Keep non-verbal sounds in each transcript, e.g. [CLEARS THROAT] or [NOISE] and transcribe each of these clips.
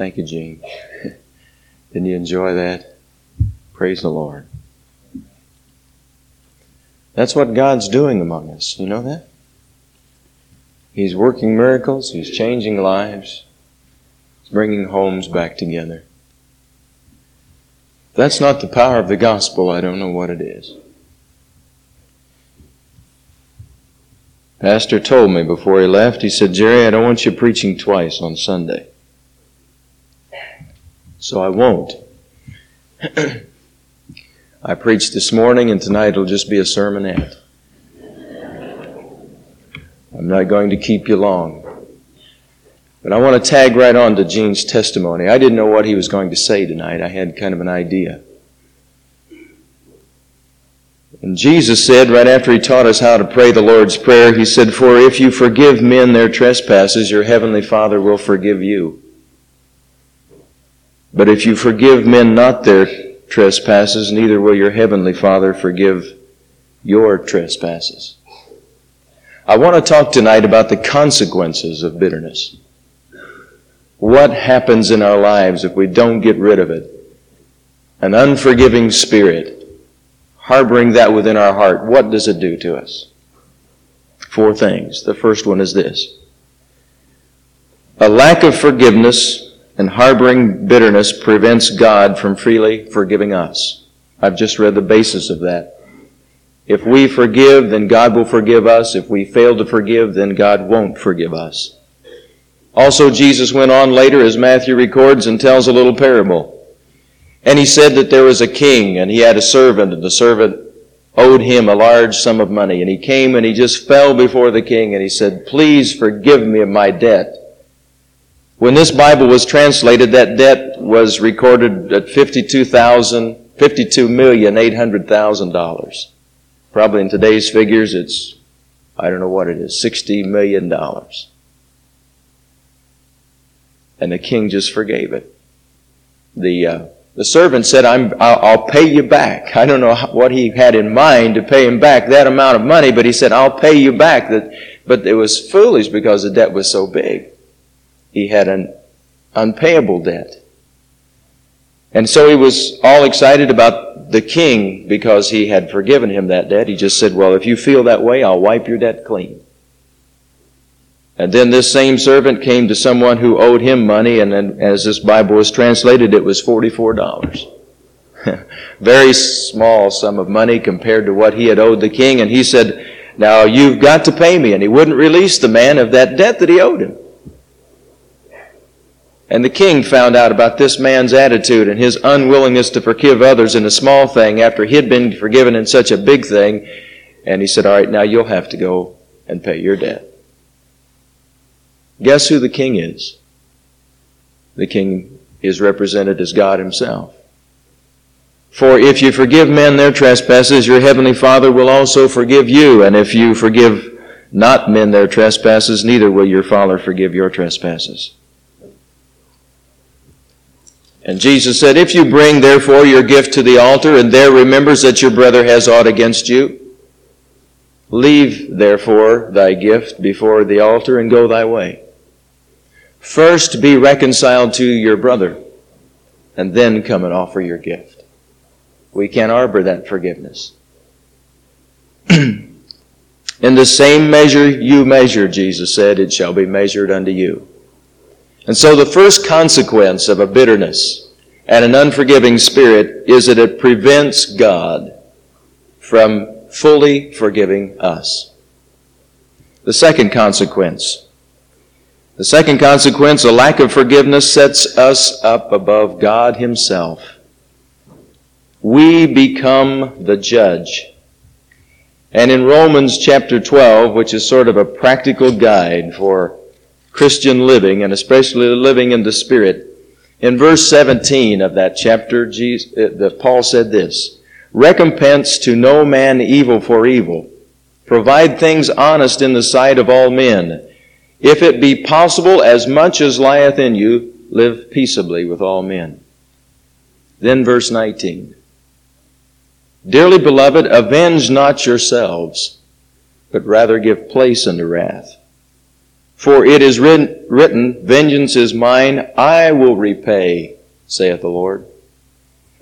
Thank you, Gene. [LAUGHS] Didn't you enjoy that? Praise the Lord. That's what God's doing among us. You know that? He's working miracles. He's changing lives. He's bringing homes back together. If that's not the power of the gospel. I don't know what it is. Pastor told me before he left, he said, Jerry, I don't want you preaching twice on Sunday. So I won't. I preached this morning, and tonight it'll just be a sermonette. I'm not going to keep you long. But I want to tag right on to Gene's testimony. I didn't know what he was going to say tonight. I had kind of an idea. And Jesus said, right after he taught us how to pray the Lord's Prayer, he said, For if you forgive men their trespasses, your heavenly Father will forgive you. But if you forgive men not their trespasses, neither will your heavenly Father forgive your trespasses. I want to talk tonight about the consequences of bitterness. What happens in our lives if we don't get rid of it? An unforgiving spirit harboring that within our heart, what does it do to us? Four things. The first one is this. A lack of forgiveness and harboring bitterness prevents God from freely forgiving us. I've just read the basis of that. If we forgive, then God will forgive us. If we fail to forgive, then God won't forgive us. Also, Jesus went on later, as Matthew records, and tells a little parable. And he said that there was a king and he had a servant and the servant owed him a large sum of money. And he came and he just fell before the king and he said, please forgive me of my debt. When this Bible was translated, that debt was recorded at $52,000, $52,800,000. Probably in today's figures, it's, I don't know what it is, $60 million. And the king just forgave it. The, uh, the servant said, I'm, I'll pay you back. I don't know what he had in mind to pay him back that amount of money, but he said, I'll pay you back. That, But it was foolish because the debt was so big. He had an unpayable debt. And so he was all excited about the king because he had forgiven him that debt. He just said, Well, if you feel that way, I'll wipe your debt clean. And then this same servant came to someone who owed him money, and then as this Bible was translated, it was $44. [LAUGHS] Very small sum of money compared to what he had owed the king. And he said, Now you've got to pay me. And he wouldn't release the man of that debt that he owed him. And the king found out about this man's attitude and his unwillingness to forgive others in a small thing after he had been forgiven in such a big thing. And he said, All right, now you'll have to go and pay your debt. Guess who the king is? The king is represented as God himself. For if you forgive men their trespasses, your heavenly Father will also forgive you. And if you forgive not men their trespasses, neither will your Father forgive your trespasses. And Jesus said, If you bring therefore your gift to the altar, and there remembers that your brother has aught against you, leave therefore thy gift before the altar and go thy way. First be reconciled to your brother, and then come and offer your gift. We can't arbor that forgiveness. [CLEARS THROAT] In the same measure you measure, Jesus said, it shall be measured unto you. And so the first consequence of a bitterness and an unforgiving spirit is that it prevents God from fully forgiving us. The second consequence the second consequence, a lack of forgiveness, sets us up above God Himself. We become the judge. And in Romans chapter 12, which is sort of a practical guide for Christian living, and especially living in the Spirit, in verse 17 of that chapter, Jesus, uh, Paul said this, Recompense to no man evil for evil. Provide things honest in the sight of all men if it be possible, as much as lieth in you, live peaceably with all men. Then verse 19. Dearly beloved, avenge not yourselves, but rather give place unto wrath. For it is written, Vengeance is mine, I will repay, saith the Lord.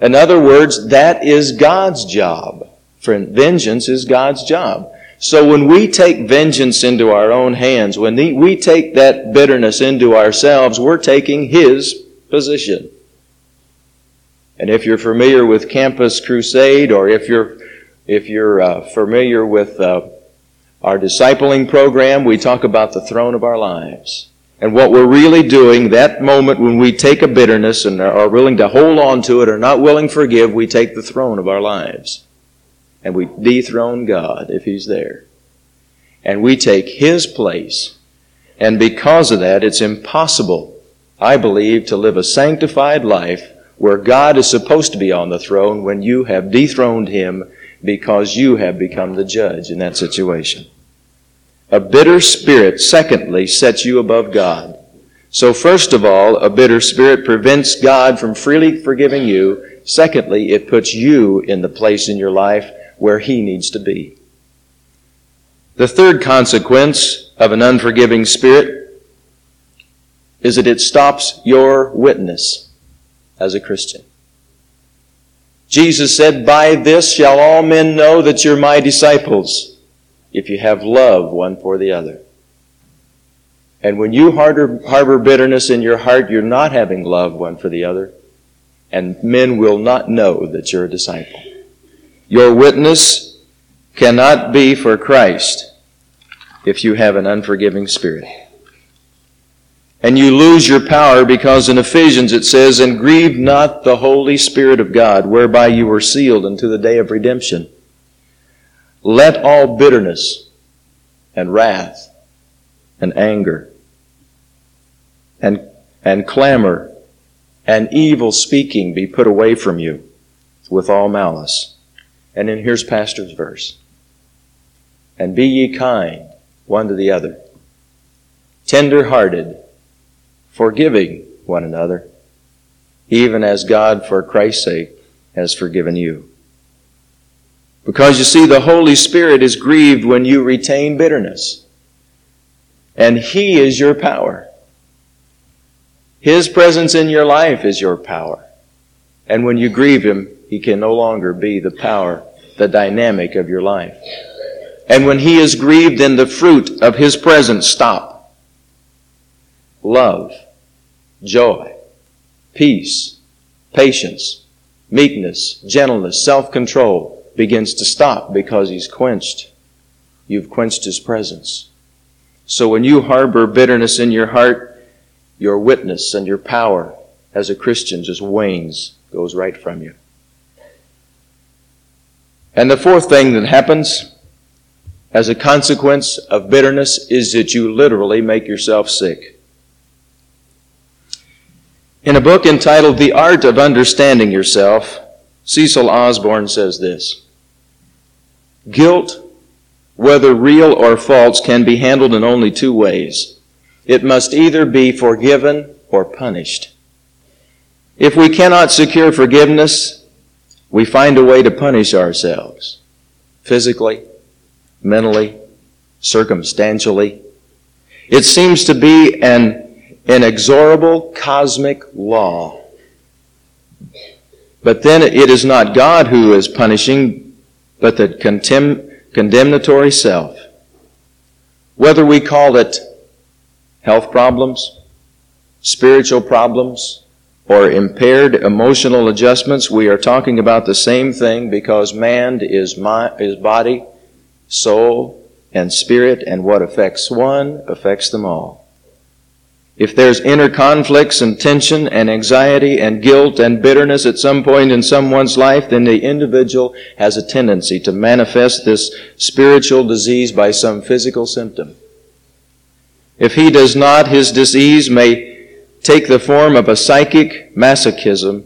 In other words, that is God's job. For vengeance is God's job. So when we take vengeance into our own hands, when we take that bitterness into ourselves, we're taking His position. And if you're familiar with Campus Crusade, or if you're if you're uh, familiar with uh, our discipling program, we talk about the throne of our lives. And what we're really doing, that moment when we take a bitterness and are willing to hold on to it or not willing to forgive, we take the throne of our lives. And we dethrone God if He's there. And we take His place. And because of that, it's impossible, I believe, to live a sanctified life where God is supposed to be on the throne when you have dethroned Him because you have become the judge in that situation. A bitter spirit, secondly, sets you above God. So first of all, a bitter spirit prevents God from freely forgiving you. Secondly, it puts you in the place in your life where He needs to be. The third consequence of an unforgiving spirit is that it stops your witness as a Christian. Jesus said, By this shall all men know that you're my disciples if you have love one for the other. And when you harbor, harbor bitterness in your heart, you're not having love one for the other, and men will not know that you're a disciple. Your witness cannot be for Christ if you have an unforgiving spirit. And you lose your power because in Ephesians it says, And grieve not the Holy Spirit of God, whereby you were sealed unto the day of redemption. Let all bitterness and wrath and anger and, and clamor and evil speaking be put away from you with all malice. And then here's Pastor's verse. And be ye kind one to the other, tender hearted, forgiving one another, even as God for Christ's sake has forgiven you. Because you see, the Holy Spirit is grieved when you retain bitterness. And He is your power. His presence in your life is your power. And when you grieve Him, He can no longer be the power, the dynamic of your life. And when He is grieved, then the fruit of His presence stop. Love, joy, peace, patience, meekness, gentleness, self-control, begins to stop because he's quenched. You've quenched his presence. So when you harbor bitterness in your heart, your witness and your power as a Christian just wanes, goes right from you. And the fourth thing that happens as a consequence of bitterness is that you literally make yourself sick. In a book entitled The Art of Understanding Yourself, Cecil Osborne says this Guilt, whether real or false, can be handled in only two ways. It must either be forgiven or punished. If we cannot secure forgiveness, we find a way to punish ourselves physically, mentally, circumstantially. It seems to be an inexorable cosmic law. But then it is not God who is punishing, but the contem- condemnatory self. Whether we call it health problems, spiritual problems, or impaired emotional adjustments, we are talking about the same thing because man is, mind, is body, soul, and spirit, and what affects one affects them all. If there's inner conflicts and tension and anxiety and guilt and bitterness at some point in someone's life, then the individual has a tendency to manifest this spiritual disease by some physical symptom. If he does not, his disease may take the form of a psychic masochism,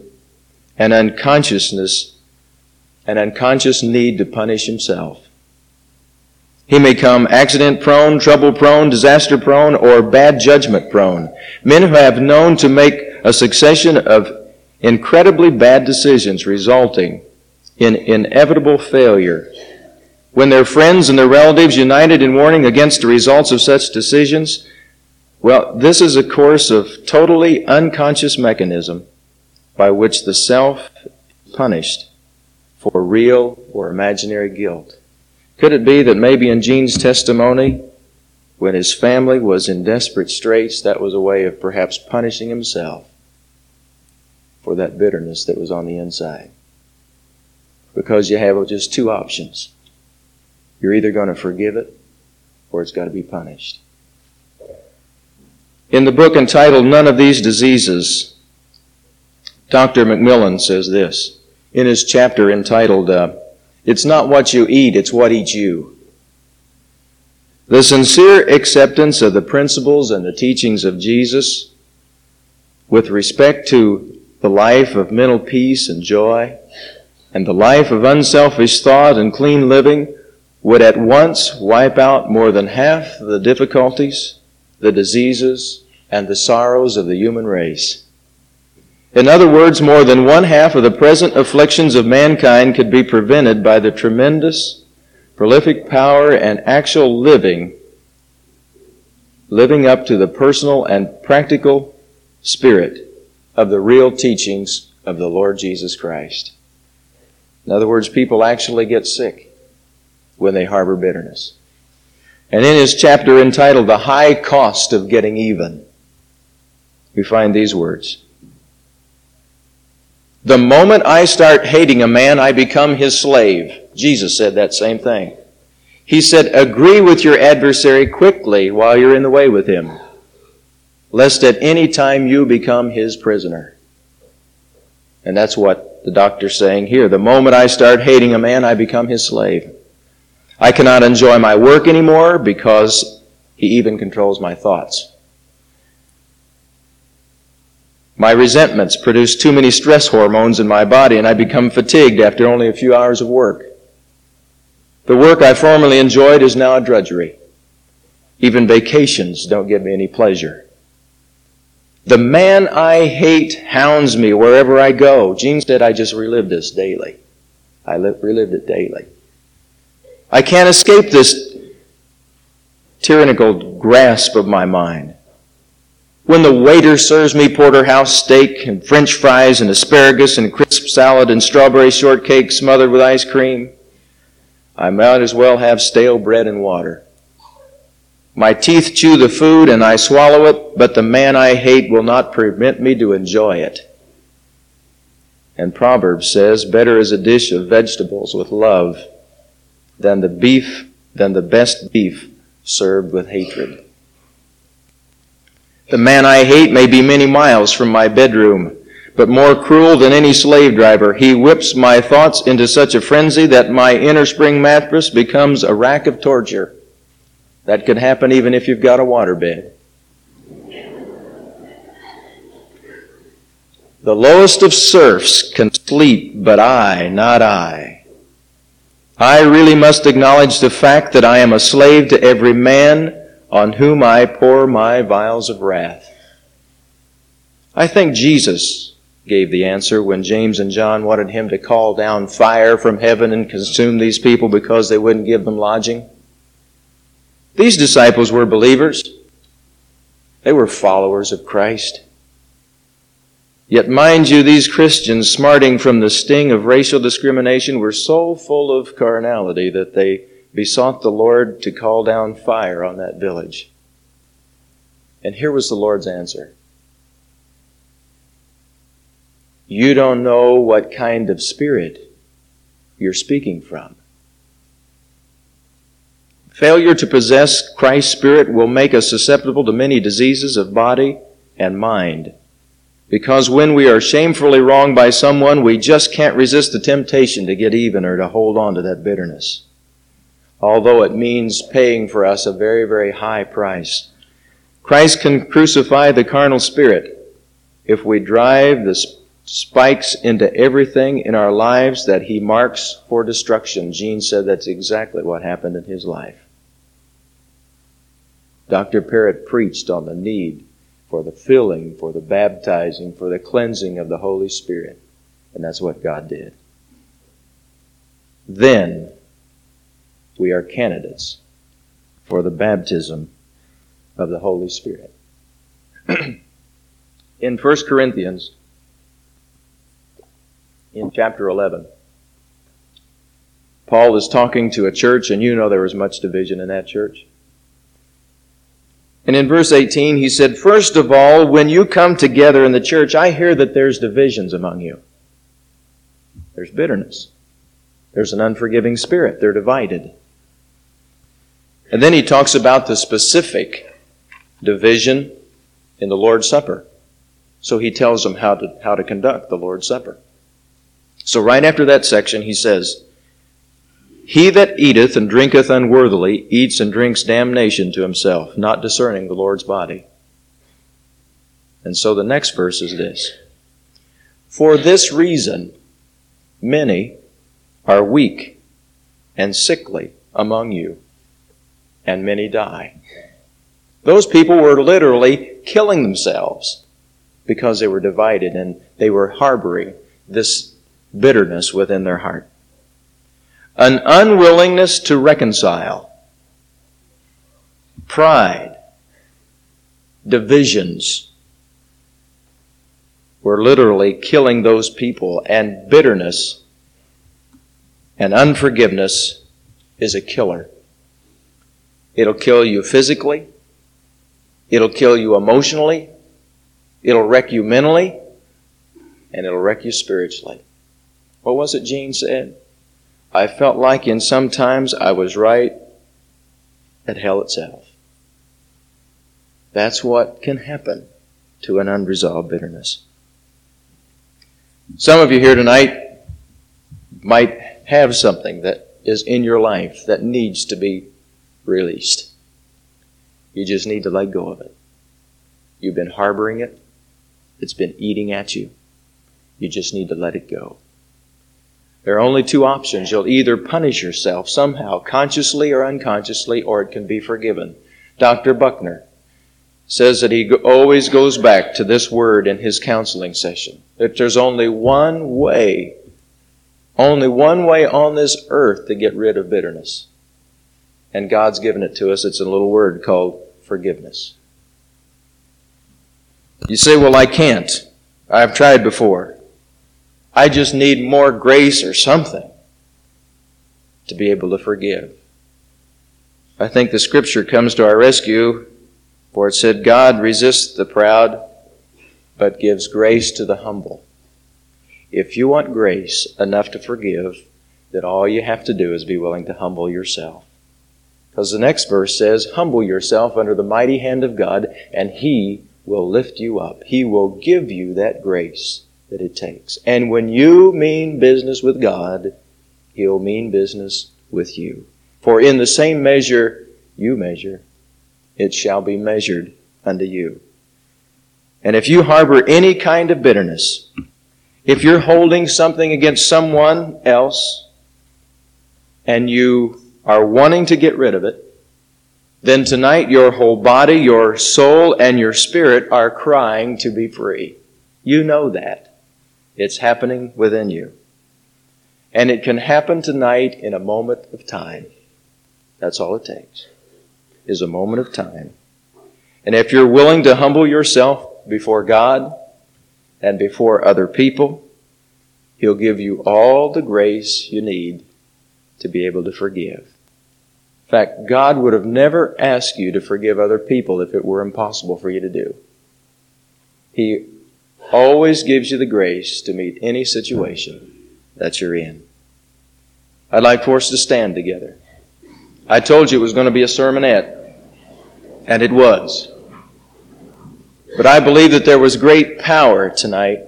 an unconsciousness, an unconscious need to punish himself. He may come accident prone, trouble prone, disaster prone, or bad judgment prone. Men who have known to make a succession of incredibly bad decisions resulting in inevitable failure. When their friends and their relatives united in warning against the results of such decisions, Well, this is a course of totally unconscious mechanism by which the self is punished for real or imaginary guilt. Could it be that maybe in Gene's testimony, when his family was in desperate straits, that was a way of perhaps punishing himself for that bitterness that was on the inside? Because you have just two options. You're either going to forgive it or it's got to be punished. In the book entitled None of These Diseases, Dr. McMillen says this in his chapter entitled uh, It's Not What You Eat, It's What Eats You. The sincere acceptance of the principles and the teachings of Jesus with respect to the life of mental peace and joy and the life of unselfish thought and clean living would at once wipe out more than half the difficulties, the diseases, and the sorrows of the human race. In other words, more than one half of the present afflictions of mankind could be prevented by the tremendous, prolific power and actual living, living up to the personal and practical spirit of the real teachings of the Lord Jesus Christ. In other words, people actually get sick when they harbor bitterness. And in his chapter entitled The High Cost of Getting Even, we find these words. The moment I start hating a man, I become his slave. Jesus said that same thing. He said, agree with your adversary quickly while you're in the way with him, lest at any time you become his prisoner. And that's what the doctor's saying here. The moment I start hating a man, I become his slave. I cannot enjoy my work anymore because he even controls my thoughts. My resentments produce too many stress hormones in my body and I become fatigued after only a few hours of work. The work I formerly enjoyed is now a drudgery. Even vacations don't give me any pleasure. The man I hate hounds me wherever I go. Gene said I just relived this daily. I relived it daily. I can't escape this tyrannical grasp of my mind. When the waiter serves me porterhouse steak and french fries and asparagus and crisp salad and strawberry shortcake smothered with ice cream, I might as well have stale bread and water. My teeth chew the food and I swallow it, but the man I hate will not permit me to enjoy it. And Proverbs says, better is a dish of vegetables with love than the beef, than the best beef served with hatred. The man I hate may be many miles from my bedroom, but more cruel than any slave driver. He whips my thoughts into such a frenzy that my inner spring mattress becomes a rack of torture. That could happen even if you've got a waterbed. The lowest of serfs can sleep, but I, not I. I really must acknowledge the fact that I am a slave to every man on whom I pour my vials of wrath. I think Jesus gave the answer when James and John wanted him to call down fire from heaven and consume these people because they wouldn't give them lodging. These disciples were believers. They were followers of Christ. Yet, mind you, these Christians, smarting from the sting of racial discrimination, were so full of carnality that they besought the Lord to call down fire on that village. And here was the Lord's answer You don't know what kind of spirit you're speaking from. Failure to possess Christ's Spirit will make us susceptible to many diseases of body and mind. Because when we are shamefully wronged by someone, we just can't resist the temptation to get even or to hold on to that bitterness although it means paying for us a very, very high price. Christ can crucify the carnal spirit if we drive the spikes into everything in our lives that he marks for destruction. Gene said that's exactly what happened in his life. Dr. Parrott preached on the need for the filling, for the baptizing, for the cleansing of the Holy Spirit. And that's what God did. Then we are candidates for the baptism of the Holy Spirit. [CLEARS THROAT] in 1 Corinthians, in chapter 11, Paul is talking to a church, and you know there was much division in that church. And in verse 18, he said, First of all, when you come together in the church, I hear that there's divisions among you. There's bitterness. There's an unforgiving spirit. They're divided. And then he talks about the specific division in the Lord's Supper. So he tells them how to, how to conduct the Lord's Supper. So right after that section, he says, He that eateth and drinketh unworthily eats and drinks damnation to himself, not discerning the Lord's body. And so the next verse is this For this reason, many are weak and sickly among you, and many die. Those people were literally killing themselves because they were divided and they were harboring this bitterness within their heart. An unwillingness to reconcile, pride, divisions were literally killing those people, and bitterness and unforgiveness is a killer. It'll kill you physically. It'll kill you emotionally. It'll wreck you mentally. And it'll wreck you spiritually. What was it Gene said? I felt like in some times I was right at hell itself. That's what can happen to an unresolved bitterness. Some of you here tonight might have something that is in your life that needs to be released. You just need to let go of it. You've been harboring it. It's been eating at you. You just need to let it go. There are only two options. You'll either punish yourself somehow, consciously or unconsciously, or it can be forgiven. Dr. Buckner says that he always goes back to this word in his counseling session. That there's only one way, only one way on this earth to get rid of bitterness. And God's given it to us. It's a little word called forgiveness. You say, well, I can't. I've tried before. I just need more grace or something to be able to forgive. I think the scripture comes to our rescue, for it said, God resists the proud, but gives grace to the humble. If you want grace enough to forgive, then all you have to do is be willing to humble yourself. Because the next verse says, Humble yourself under the mighty hand of God, and He will lift you up. He will give you that grace that it takes. And when you mean business with God, He'll mean business with you. For in the same measure you measure, it shall be measured unto you. And if you harbor any kind of bitterness, if you're holding something against someone else, and you are wanting to get rid of it, then tonight your whole body, your soul, and your spirit are crying to be free. You know that. It's happening within you. And it can happen tonight in a moment of time. That's all it takes, is a moment of time. And if you're willing to humble yourself before God and before other people, He'll give you all the grace you need to be able to forgive. Fact, God would have never asked you to forgive other people if it were impossible for you to do. He always gives you the grace to meet any situation that you're in. I'd like for us to stand together. I told you it was going to be a sermonette, and it was. But I believe that there was great power tonight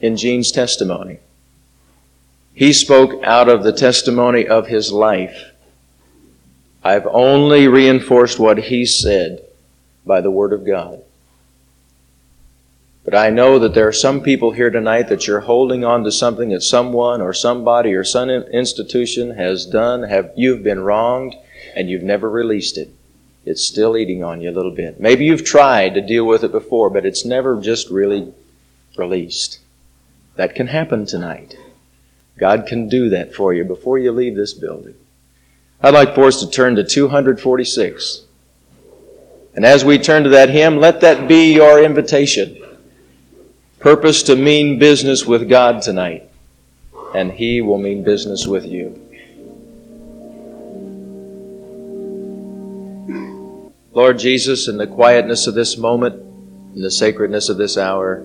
in Gene's testimony. He spoke out of the testimony of his life. I've only reinforced what he said by the Word of God. But I know that there are some people here tonight that you're holding on to something that someone or somebody or some institution has done, have you've been wronged, and you've never released it. It's still eating on you a little bit. Maybe you've tried to deal with it before, but it's never just really released. That can happen tonight. God can do that for you before you leave this building. I'd like for us to turn to 246. And as we turn to that hymn, let that be your invitation. Purpose to mean business with God tonight, and He will mean business with you. Lord Jesus, in the quietness of this moment, in the sacredness of this hour,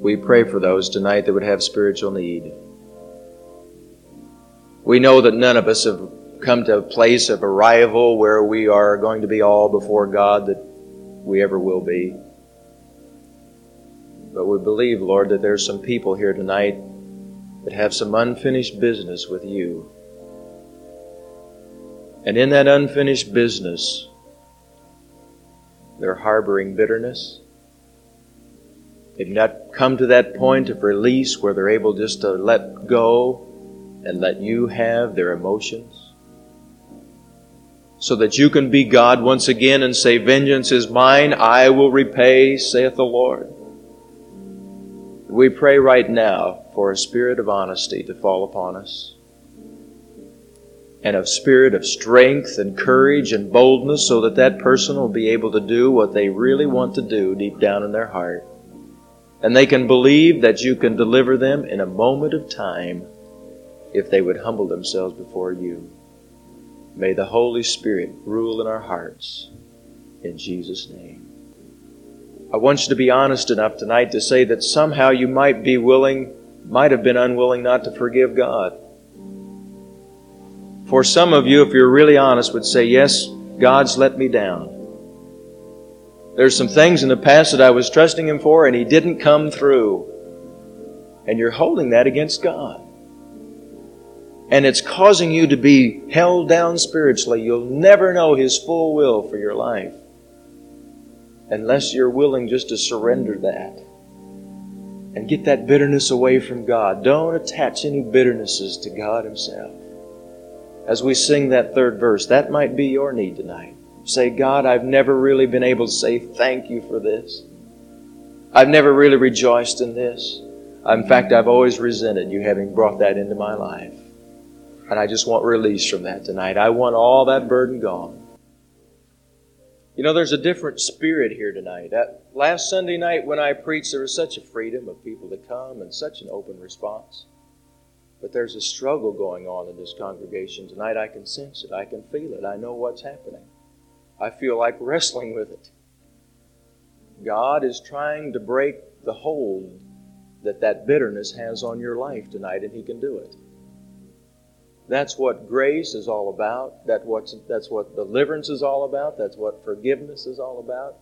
we pray for those tonight that would have spiritual need. We know that none of us have come to a place of arrival where we are going to be all before God that we ever will be. But we believe, Lord, that there's some people here tonight that have some unfinished business with you. And in that unfinished business, they're harboring bitterness. They've not come to that point of release where they're able just to let go and let you have their emotions so that you can be God once again and say, Vengeance is mine, I will repay, saith the Lord. We pray right now for a spirit of honesty to fall upon us and a spirit of strength and courage and boldness so that that person will be able to do what they really want to do deep down in their heart. And they can believe that you can deliver them in a moment of time if they would humble themselves before you. May the Holy Spirit rule in our hearts. In Jesus' name. I want you to be honest enough tonight to say that somehow you might be willing, might have been unwilling not to forgive God. For some of you, if you're really honest, would say, Yes, God's let me down. There's some things in the past that I was trusting Him for, and He didn't come through. And you're holding that against God and it's causing you to be held down spiritually, you'll never know His full will for your life unless you're willing just to surrender that and get that bitterness away from God. Don't attach any bitternesses to God Himself. As we sing that third verse, that might be your need tonight. Say, God, I've never really been able to say thank you for this. I've never really rejoiced in this. In fact, I've always resented you having brought that into my life. And I just want release from that tonight. I want all that burden gone. You know, there's a different spirit here tonight. That last Sunday night when I preached, there was such a freedom of people to come and such an open response. But there's a struggle going on in this congregation tonight. I can sense it. I can feel it. I know what's happening. I feel like wrestling with it. God is trying to break the hold that that bitterness has on your life tonight, and He can do it. That's what grace is all about. That what's, that's what deliverance is all about. That's what forgiveness is all about.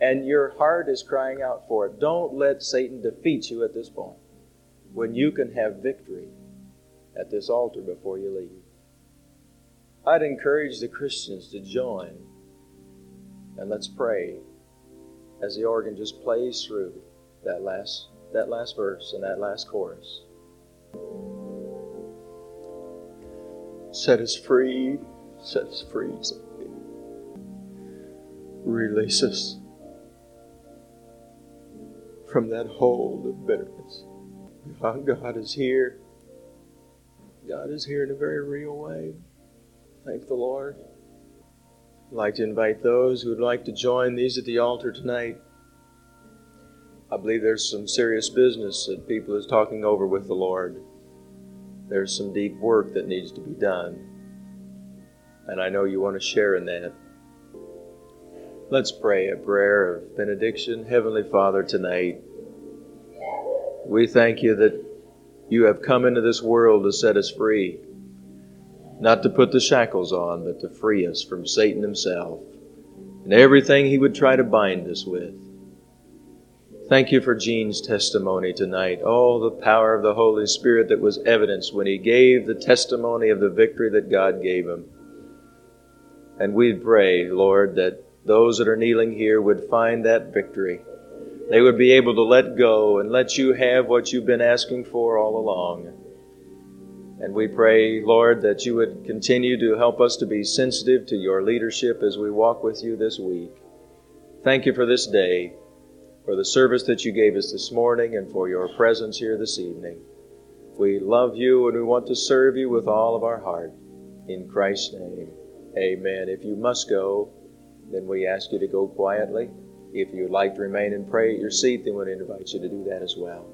And your heart is crying out for it. Don't let Satan defeat you at this point when you can have victory at this altar before you leave. I'd encourage the Christians to join and let's pray as the organ just plays through that last, that last verse and that last chorus. Set us free. Set us free. Release us from that hold of bitterness. God, God is here. God is here in a very real way. Thank the Lord. I'd like to invite those who would like to join these at the altar tonight. I believe there's some serious business that people is talking over with the Lord there's some deep work that needs to be done. And I know you want to share in that. Let's pray a prayer of benediction. Heavenly Father, tonight, we thank you that you have come into this world to set us free, not to put the shackles on, but to free us from Satan himself and everything he would try to bind us with. Thank you for Gene's testimony tonight. Oh, the power of the Holy Spirit that was evidenced when he gave the testimony of the victory that God gave him. And we pray, Lord, that those that are kneeling here would find that victory. They would be able to let go and let you have what you've been asking for all along. And we pray, Lord, that you would continue to help us to be sensitive to your leadership as we walk with you this week. Thank you for this day for the service that you gave us this morning and for your presence here this evening. We love you and we want to serve you with all of our heart. In Christ's name, amen. If you must go, then we ask you to go quietly. If you would like to remain and pray at your seat, then we'd invite you to do that as well.